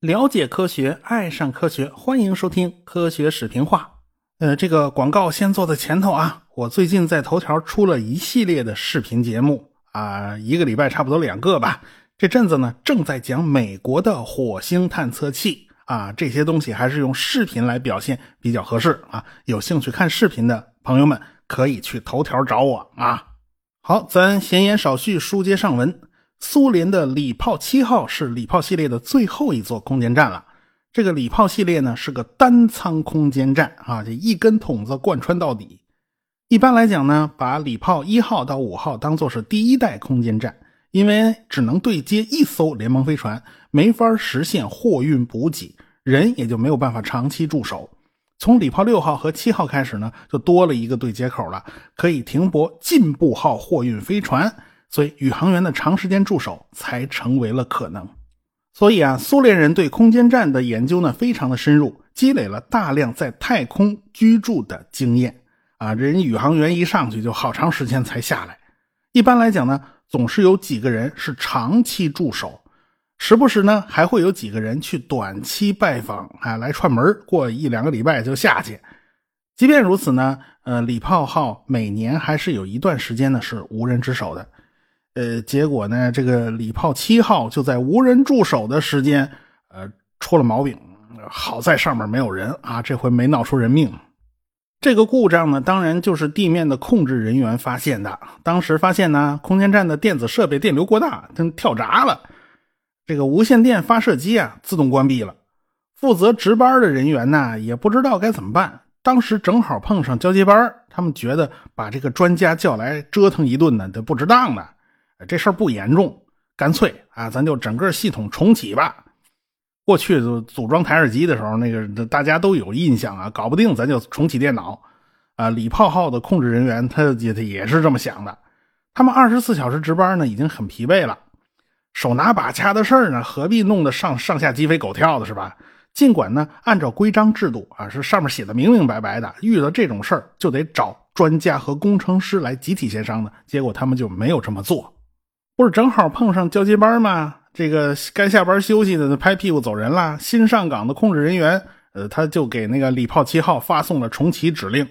了解科学，爱上科学，欢迎收听《科学视频化》。呃，这个广告先做在前头啊。我最近在头条出了一系列的视频节目啊，一个礼拜差不多两个吧。这阵子呢，正在讲美国的火星探测器啊，这些东西还是用视频来表现比较合适啊。有兴趣看视频的朋友们，可以去头条找我啊。好，咱闲言少叙，书接上文。苏联的礼炮七号是礼炮系列的最后一座空间站了。这个礼炮系列呢是个单舱空间站啊，这一根筒子贯穿到底。一般来讲呢，把礼炮一号到五号当做是第一代空间站，因为只能对接一艘联盟飞船，没法实现货运补给，人也就没有办法长期驻守。从礼炮六号和七号开始呢，就多了一个对接口了，可以停泊进步号货运飞船。所以，宇航员的长时间驻守才成为了可能。所以啊，苏联人对空间站的研究呢，非常的深入，积累了大量在太空居住的经验啊。人宇航员一上去就好长时间才下来。一般来讲呢，总是有几个人是长期驻守，时不时呢还会有几个人去短期拜访啊，来串门，过一两个礼拜就下去。即便如此呢，呃，礼炮号每年还是有一段时间呢是无人值守的。呃，结果呢，这个礼炮七号就在无人驻守的时间，呃，出了毛病。好在上面没有人啊，这回没闹出人命。这个故障呢，当然就是地面的控制人员发现的。当时发现呢，空间站的电子设备电流过大，它跳闸了。这个无线电发射机啊，自动关闭了。负责值班的人员呢，也不知道该怎么办。当时正好碰上交接班，他们觉得把这个专家叫来折腾一顿呢，这不值当的。这事儿不严重，干脆啊，咱就整个系统重启吧。过去组装台式机的时候，那个大家都有印象啊，搞不定咱就重启电脑。啊，礼炮号的控制人员他也他也是这么想的。他们二十四小时值班呢，已经很疲惫了，手拿把掐的事儿呢，何必弄得上上下鸡飞狗跳的，是吧？尽管呢，按照规章制度啊，是上面写的明明白白的，遇到这种事儿就得找专家和工程师来集体协商的，结果他们就没有这么做。不是正好碰上交接班吗？这个该下班休息的拍屁股走人啦。新上岗的控制人员，呃，他就给那个礼炮七号发送了重启指令。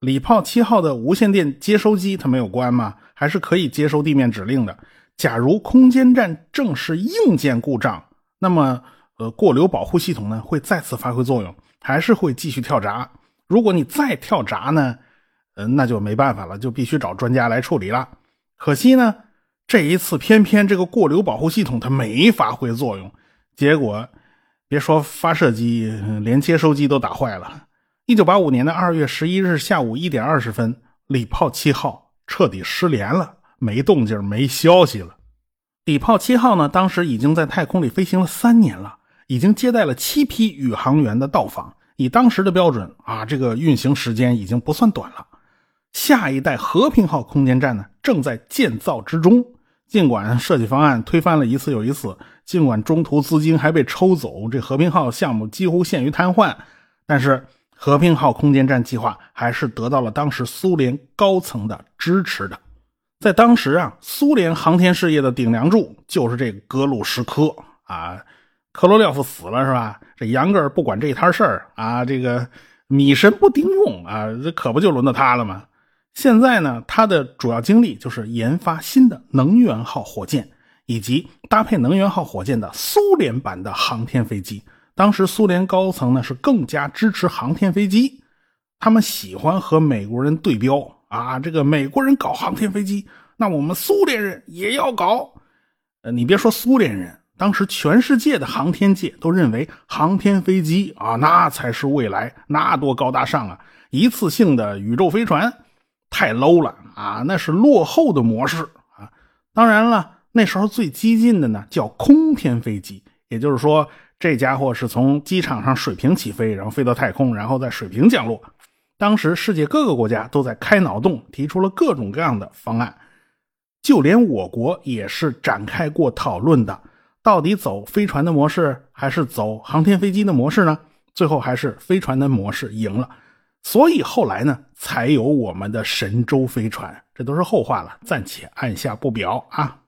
礼炮七号的无线电接收机它没有关吗？还是可以接收地面指令的。假如空间站正是硬件故障，那么呃过流保护系统呢会再次发挥作用，还是会继续跳闸。如果你再跳闸呢，呃那就没办法了，就必须找专家来处理了。可惜呢。这一次偏偏这个过流保护系统它没发挥作用，结果别说发射机，连接收机都打坏了。一九八五年的二月十一日下午一点二十分，礼炮七号彻底失联了，没动静，没消息了。礼炮七号呢，当时已经在太空里飞行了三年了，已经接待了七批宇航员的到访。以当时的标准啊，这个运行时间已经不算短了。下一代和平号空间站呢，正在建造之中。尽管设计方案推翻了一次又一次，尽管中途资金还被抽走，这和平号项目几乎陷于瘫痪，但是和平号空间站计划还是得到了当时苏联高层的支持的。在当时啊，苏联航天事业的顶梁柱就是这个格鲁什科啊，科罗廖夫死了是吧？这杨格尔不管这一摊事儿啊，这个米神不顶用啊，这可不就轮到他了吗？现在呢，他的主要精力就是研发新的能源号火箭，以及搭配能源号火箭的苏联版的航天飞机。当时苏联高层呢是更加支持航天飞机，他们喜欢和美国人对标啊。这个美国人搞航天飞机，那我们苏联人也要搞。呃，你别说苏联人，当时全世界的航天界都认为航天飞机啊，那才是未来，那多高大上啊！一次性的宇宙飞船。太 low 了啊！那是落后的模式啊！当然了，那时候最激进的呢叫空天飞机，也就是说，这家伙是从机场上水平起飞，然后飞到太空，然后再水平降落。当时世界各个国家都在开脑洞，提出了各种各样的方案，就连我国也是展开过讨论的。到底走飞船的模式，还是走航天飞机的模式呢？最后还是飞船的模式赢了。所以后来呢，才有我们的神舟飞船。这都是后话了，暂且按下不表啊。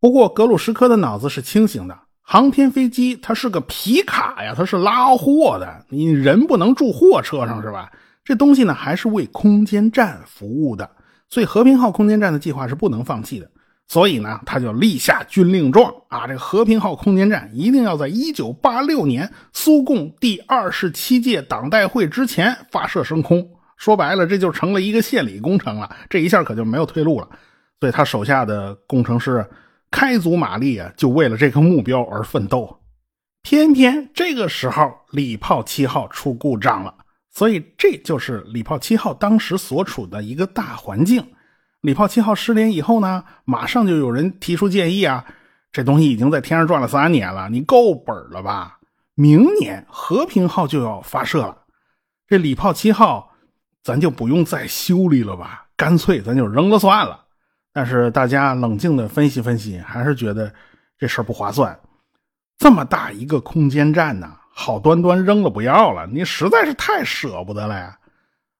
不过格鲁什科的脑子是清醒的，航天飞机它是个皮卡呀，它是拉货的，你人不能住货车上是吧？这东西呢，还是为空间站服务的，所以和平号空间站的计划是不能放弃的。所以呢，他就立下军令状啊，这个和平号空间站一定要在一九八六年苏共第二十七届党代会之前发射升空。说白了，这就成了一个献礼工程了。这一下可就没有退路了。所以他手下的工程师开足马力啊，就为了这个目标而奋斗。偏偏这个时候，礼炮七号出故障了。所以这就是礼炮七号当时所处的一个大环境。礼炮七号失联以后呢，马上就有人提出建议啊，这东西已经在天上转了三年了，你够本了吧？明年和平号就要发射了，这礼炮七号咱就不用再修理了吧？干脆咱就扔了算了。但是大家冷静的分析分析，还是觉得这事儿不划算。这么大一个空间站呢，好端端扔了不要了，你实在是太舍不得了呀。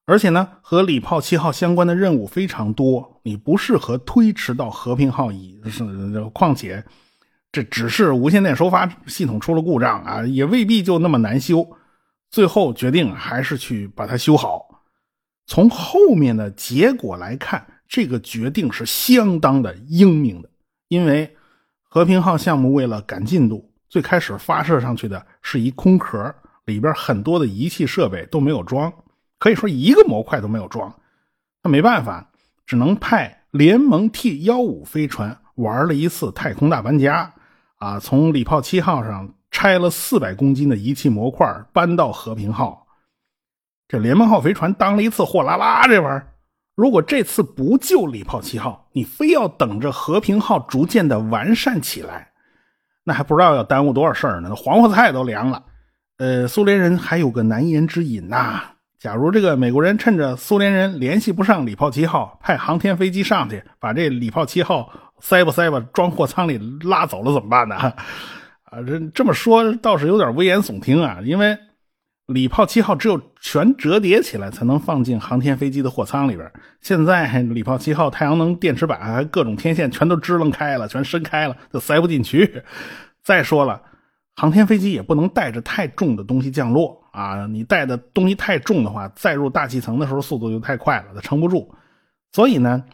而且呢，和礼炮七号相关的任务非常多，你不适合推迟到和平号以是。况且，这只是无线电收发系统出了故障啊，也未必就那么难修。最后决定还是去把它修好。从后面的结果来看，这个决定是相当的英明的。因为和平号项目为了赶进度，最开始发射上去的是一空壳，里边很多的仪器设备都没有装。可以说一个模块都没有装，那没办法，只能派联盟 T 幺五飞船玩了一次太空大搬家，啊，从礼炮七号上拆了四百公斤的仪器模块搬到和平号。这联盟号飞船当了一次货拉拉，这玩意儿，如果这次不救礼炮七号，你非要等着和平号逐渐的完善起来，那还不知道要耽误多少事儿呢，黄花菜都凉了。呃，苏联人还有个难言之隐呐。假如这个美国人趁着苏联人联系不上礼炮七号，派航天飞机上去把这礼炮七号塞吧塞吧装货舱里拉走了怎么办呢？啊，这这么说倒是有点危言耸听啊，因为礼炮七号只有全折叠起来才能放进航天飞机的货舱里边。现在礼炮七号太阳能电池板还各种天线全都支棱开了，全伸开了，就塞不进去。再说了，航天飞机也不能带着太重的东西降落。啊，你带的东西太重的话，再入大气层的时候速度就太快了，它撑不住。所以呢，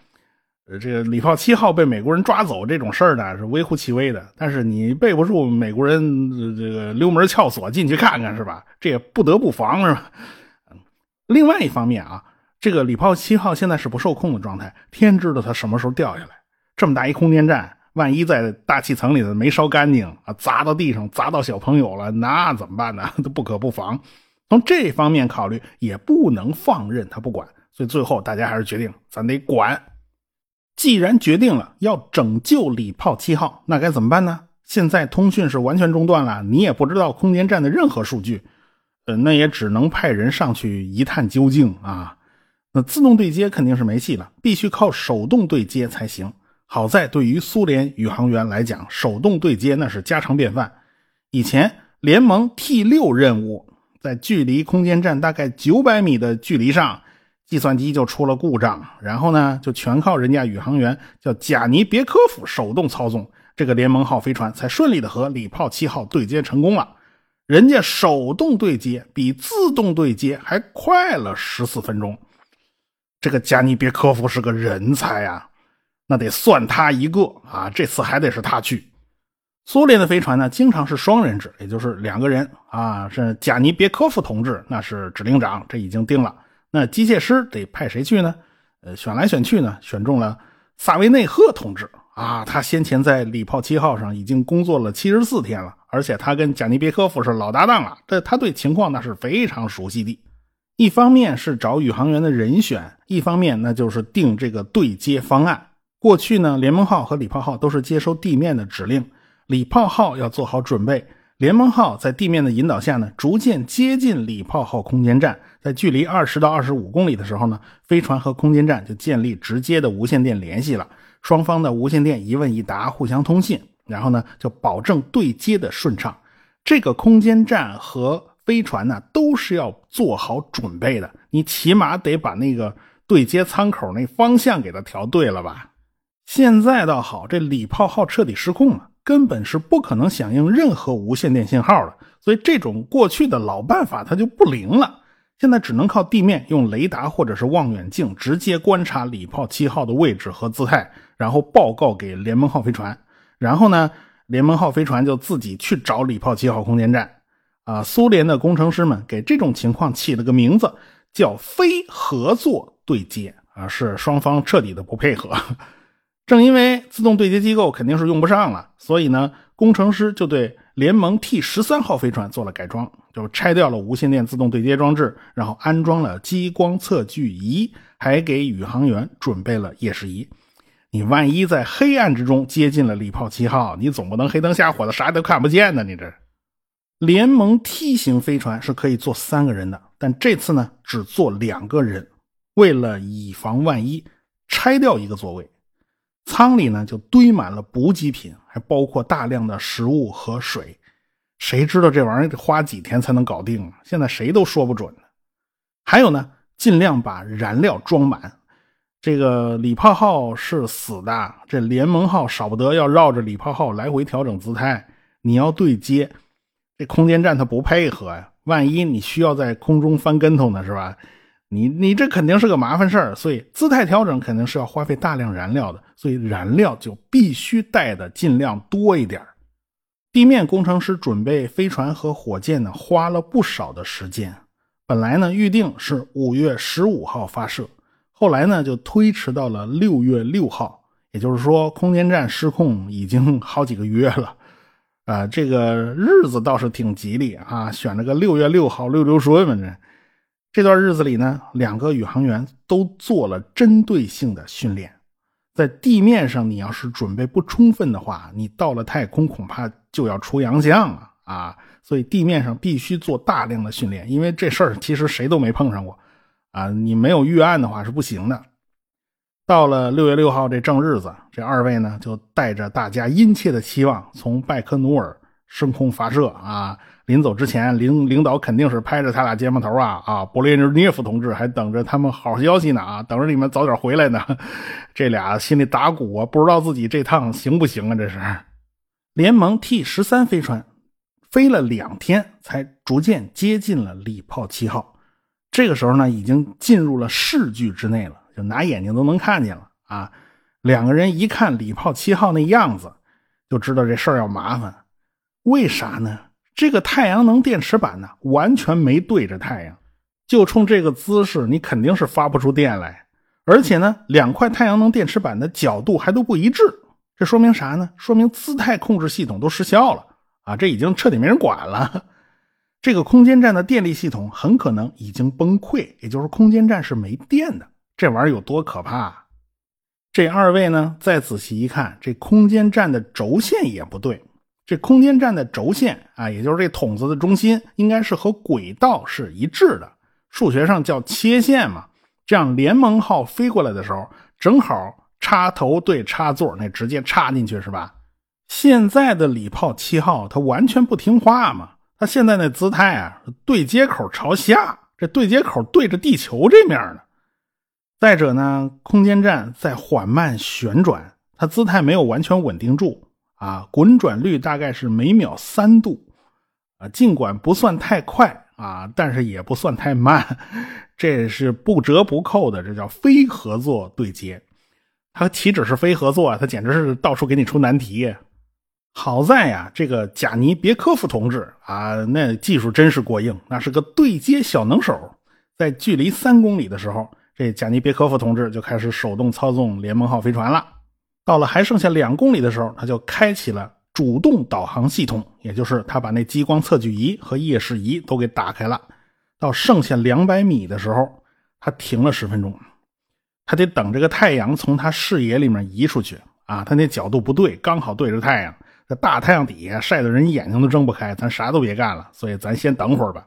这个礼炮七号被美国人抓走这种事儿呢，是微乎其微的。但是你背不住美国人这个溜门撬锁进去看看是吧？这也不得不防是吧？另外一方面啊，这个礼炮七号现在是不受控的状态，天知道它什么时候掉下来。这么大一空间站。万一在大气层里头没烧干净啊，砸到地上，砸到小朋友了，那怎么办呢？都不可不防。从这方面考虑，也不能放任他不管。所以最后大家还是决定，咱得管。既然决定了要拯救礼炮七号，那该怎么办呢？现在通讯是完全中断了，你也不知道空间站的任何数据，呃，那也只能派人上去一探究竟啊。那自动对接肯定是没戏了，必须靠手动对接才行。好在，对于苏联宇航员来讲，手动对接那是家常便饭。以前联盟 T 六任务在距离空间站大概九百米的距离上，计算机就出了故障，然后呢，就全靠人家宇航员叫贾尼别科夫手动操纵这个联盟号飞船，才顺利的和礼炮七号对接成功了。人家手动对接比自动对接还快了十四分钟。这个贾尼别科夫是个人才啊！那得算他一个啊！这次还得是他去。苏联的飞船呢，经常是双人制，也就是两个人啊。是贾尼别科夫同志，那是指令长，这已经定了。那机械师得派谁去呢？呃，选来选去呢，选中了萨维内赫同志啊。他先前在礼炮七号上已经工作了七十四天了，而且他跟贾尼别科夫是老搭档了，这他对情况那是非常熟悉的。一方面是找宇航员的人选，一方面那就是定这个对接方案。过去呢，联盟号和礼炮号都是接收地面的指令，礼炮号要做好准备，联盟号在地面的引导下呢，逐渐接近礼炮号空间站，在距离二十到二十五公里的时候呢，飞船和空间站就建立直接的无线电联系了，双方的无线电一问一答，互相通信，然后呢，就保证对接的顺畅。这个空间站和飞船呢，都是要做好准备的。你起码得把那个对接舱口那方向给它调对了吧？现在倒好，这礼炮号彻底失控了，根本是不可能响应任何无线电信号的。所以这种过去的老办法它就不灵了。现在只能靠地面用雷达或者是望远镜直接观察礼炮七号的位置和姿态，然后报告给联盟号飞船。然后呢，联盟号飞船就自己去找礼炮七号空间站。啊，苏联的工程师们给这种情况起了个名字，叫非合作对接。啊，是双方彻底的不配合。正因为自动对接机构肯定是用不上了，所以呢，工程师就对联盟 T 十三号飞船做了改装，就拆掉了无线电自动对接装置，然后安装了激光测距仪，还给宇航员准备了夜视仪。你万一在黑暗之中接近了礼炮七号，你总不能黑灯瞎火的啥都看不见呢？你这联盟 T 型飞船是可以坐三个人的，但这次呢，只坐两个人，为了以防万一，拆掉一个座位。舱里呢就堆满了补给品，还包括大量的食物和水。谁知道这玩意儿得花几天才能搞定啊？现在谁都说不准呢。还有呢，尽量把燃料装满。这个礼炮号是死的，这联盟号少不得要绕着礼炮号来回调整姿态。你要对接，这空间站它不配合呀。万一你需要在空中翻跟头呢，是吧？你你这肯定是个麻烦事儿，所以姿态调整肯定是要花费大量燃料的，所以燃料就必须带的尽量多一点地面工程师准备飞船和火箭呢，花了不少的时间。本来呢预定是五月十五号发射，后来呢就推迟到了六月六号，也就是说空间站失控已经好几个月了。啊，这个日子倒是挺吉利啊，选了个六月六号，六六顺嘛这。这段日子里呢，两个宇航员都做了针对性的训练。在地面上，你要是准备不充分的话，你到了太空恐怕就要出洋相了啊！所以地面上必须做大量的训练，因为这事儿其实谁都没碰上过啊！你没有预案的话是不行的。到了六月六号这正日子，这二位呢就带着大家殷切的期望，从拜科努尔升空发射啊！临走之前，领领导肯定是拍着他俩肩膀头啊啊！勃列日涅夫同志还等着他们好消息呢啊，等着你们早点回来呢。这俩心里打鼓啊，不知道自己这趟行不行啊？这是联盟 T 十三飞船飞了两天，才逐渐接近了礼炮七号。这个时候呢，已经进入了视距之内了，就拿眼睛都能看见了啊！两个人一看礼炮七号那样子，就知道这事儿要麻烦。为啥呢？这个太阳能电池板呢，完全没对着太阳，就冲这个姿势，你肯定是发不出电来。而且呢，两块太阳能电池板的角度还都不一致，这说明啥呢？说明姿态控制系统都失效了啊！这已经彻底没人管了。这个空间站的电力系统很可能已经崩溃，也就是空间站是没电的。这玩意儿有多可怕？这二位呢，再仔细一看，这空间站的轴线也不对。这空间站的轴线啊，也就是这筒子的中心，应该是和轨道是一致的，数学上叫切线嘛。这样联盟号飞过来的时候，正好插头对插座，那直接插进去是吧？现在的礼炮七号它完全不听话嘛，它现在那姿态啊，对接口朝下，这对接口对着地球这面呢。再者呢，空间站在缓慢旋转，它姿态没有完全稳定住。啊，滚转率大概是每秒三度，啊，尽管不算太快啊，但是也不算太慢，这是不折不扣的，这叫非合作对接。它岂止是非合作啊，它简直是到处给你出难题。好在呀，这个贾尼别科夫同志啊，那技术真是过硬，那是个对接小能手。在距离三公里的时候，这贾尼别科夫同志就开始手动操纵联盟号飞船了。到了还剩下两公里的时候，他就开启了主动导航系统，也就是他把那激光测距仪和夜视仪都给打开了。到剩下两百米的时候，他停了十分钟，他得等这个太阳从他视野里面移出去啊，他那角度不对，刚好对着太阳，在大太阳底下晒得人眼睛都睁不开，咱啥都别干了，所以咱先等会儿吧。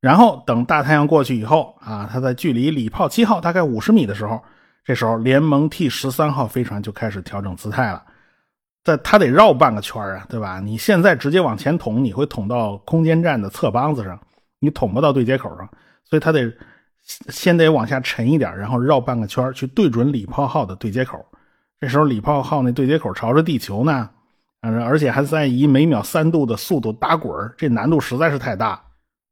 然后等大太阳过去以后啊，他在距离礼炮七号大概五十米的时候。这时候，联盟 T 十三号飞船就开始调整姿态了。在它得绕半个圈啊，对吧？你现在直接往前捅，你会捅到空间站的侧帮子上，你捅不到对接口上，所以它得先得往下沉一点，然后绕半个圈去对准礼炮号的对接口。这时候礼炮号那对接口朝着地球呢，而且还在以每秒三度的速度打滚这难度实在是太大。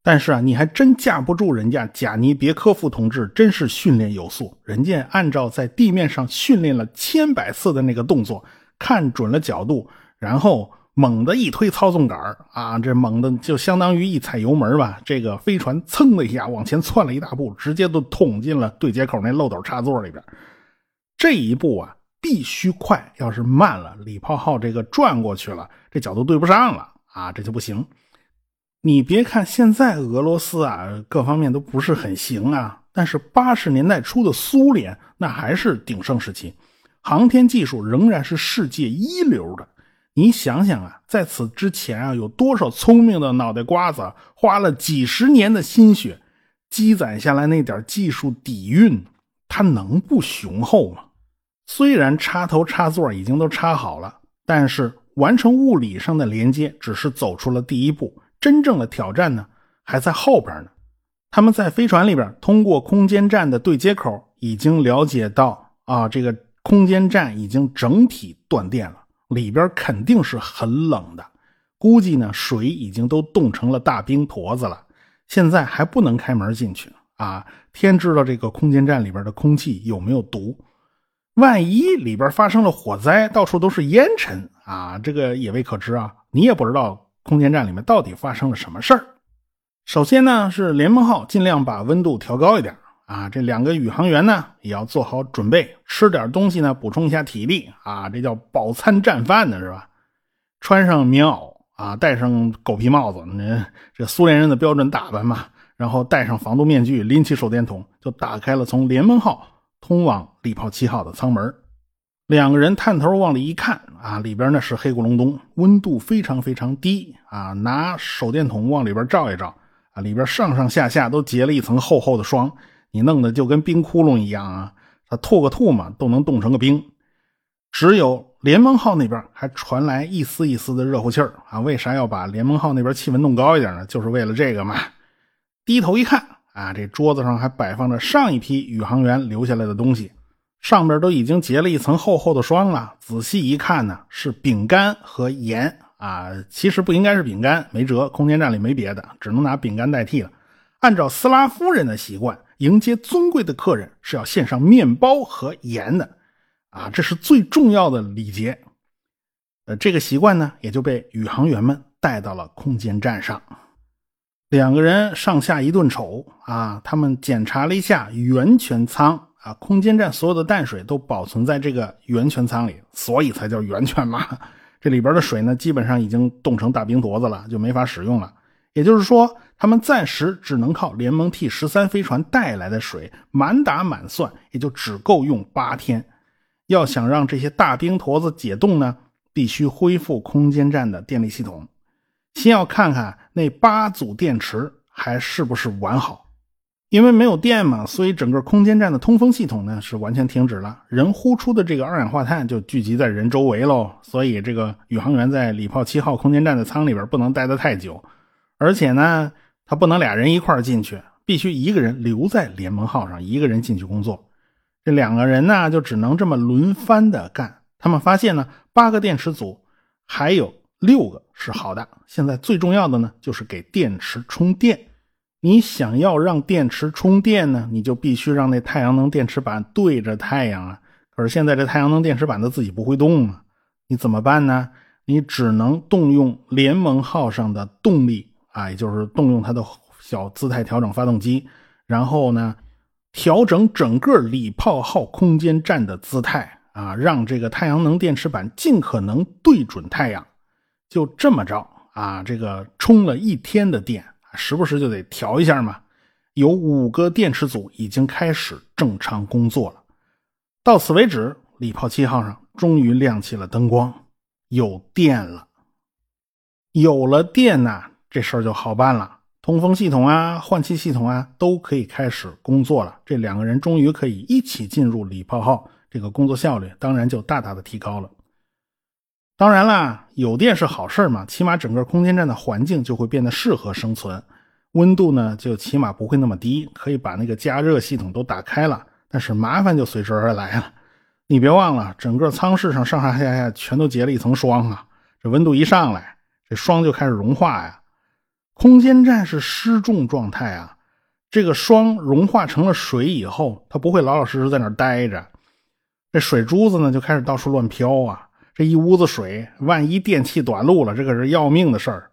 但是啊，你还真架不住人家贾尼别科夫同志，真是训练有素。人家按照在地面上训练了千百次的那个动作，看准了角度，然后猛地一推操纵杆啊，这猛的就相当于一踩油门吧。这个飞船噌的一下往前窜了一大步，直接都捅进了对接口那漏斗插座里边。这一步啊，必须快，要是慢了，礼炮号这个转过去了，这角度对不上了啊，这就不行。你别看现在俄罗斯啊，各方面都不是很行啊，但是八十年代初的苏联那还是鼎盛时期，航天技术仍然是世界一流的。你想想啊，在此之前啊，有多少聪明的脑袋瓜子花了几十年的心血积攒下来那点技术底蕴，它能不雄厚吗？虽然插头插座已经都插好了，但是完成物理上的连接只是走出了第一步。真正的挑战呢，还在后边呢。他们在飞船里边，通过空间站的对接口，已经了解到啊，这个空间站已经整体断电了，里边肯定是很冷的，估计呢，水已经都冻成了大冰坨子了。现在还不能开门进去啊，天知道这个空间站里边的空气有没有毒，万一里边发生了火灾，到处都是烟尘啊，这个也未可知啊，你也不知道。空间站里面到底发生了什么事儿？首先呢，是联盟号尽量把温度调高一点啊。这两个宇航员呢，也要做好准备，吃点东西呢，补充一下体力啊。这叫饱餐战饭呢，是吧？穿上棉袄啊，戴上狗皮帽子，那这苏联人的标准打扮嘛。然后戴上防毒面具，拎起手电筒，就打开了从联盟号通往礼炮七号的舱门。两个人探头往里一看，啊，里边呢是黑咕隆咚，温度非常非常低啊！拿手电筒往里边照一照，啊，里边上上下下都结了一层厚厚的霜，你弄得就跟冰窟窿一样啊！他吐个吐嘛，都能冻成个冰。只有联盟号那边还传来一丝一丝的热乎气儿啊！为啥要把联盟号那边气温弄高一点呢？就是为了这个嘛！低头一看，啊，这桌子上还摆放着上一批宇航员留下来的东西。上面都已经结了一层厚厚的霜了，仔细一看呢，是饼干和盐啊。其实不应该是饼干，没辙，空间站里没别的，只能拿饼干代替了。按照斯拉夫人的习惯，迎接尊贵的客人是要献上面包和盐的啊，这是最重要的礼节。呃，这个习惯呢，也就被宇航员们带到了空间站上。两个人上下一顿瞅啊，他们检查了一下圆泉舱。啊，空间站所有的淡水都保存在这个源泉舱里，所以才叫源泉嘛。这里边的水呢，基本上已经冻成大冰坨子了，就没法使用了。也就是说，他们暂时只能靠联盟 T 十三飞船带来的水，满打满算也就只够用八天。要想让这些大冰坨子解冻呢，必须恢复空间站的电力系统，先要看看那八组电池还是不是完好。因为没有电嘛，所以整个空间站的通风系统呢是完全停止了，人呼出的这个二氧化碳就聚集在人周围喽。所以这个宇航员在礼炮七号空间站的舱里边不能待得太久，而且呢，他不能俩人一块进去，必须一个人留在联盟号上，一个人进去工作。这两个人呢就只能这么轮番的干。他们发现呢，八个电池组还有六个是好的，现在最重要的呢就是给电池充电。你想要让电池充电呢，你就必须让那太阳能电池板对着太阳啊。可是现在这太阳能电池板它自己不会动啊，你怎么办呢？你只能动用联盟号上的动力啊，也就是动用它的小姿态调整发动机，然后呢，调整整个礼炮号空间站的姿态啊，让这个太阳能电池板尽可能对准太阳。就这么着啊，这个充了一天的电。时不时就得调一下嘛。有五个电池组已经开始正常工作了。到此为止，礼炮七号上终于亮起了灯光，有电了。有了电呐，这事儿就好办了。通风系统啊，换气系统啊，都可以开始工作了。这两个人终于可以一起进入礼炮号，这个工作效率当然就大大的提高了。当然啦，有电是好事嘛，起码整个空间站的环境就会变得适合生存，温度呢就起码不会那么低，可以把那个加热系统都打开了。但是麻烦就随之而来了，你别忘了，整个舱室上上上下下全都结了一层霜啊，这温度一上来，这霜就开始融化呀。空间站是失重状态啊，这个霜融化成了水以后，它不会老老实实在那儿待着，这水珠子呢就开始到处乱飘啊。这一屋子水，万一电器短路了，这可是要命的事儿。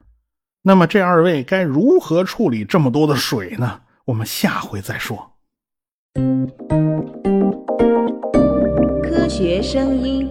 那么这二位该如何处理这么多的水呢？我们下回再说。科学声音。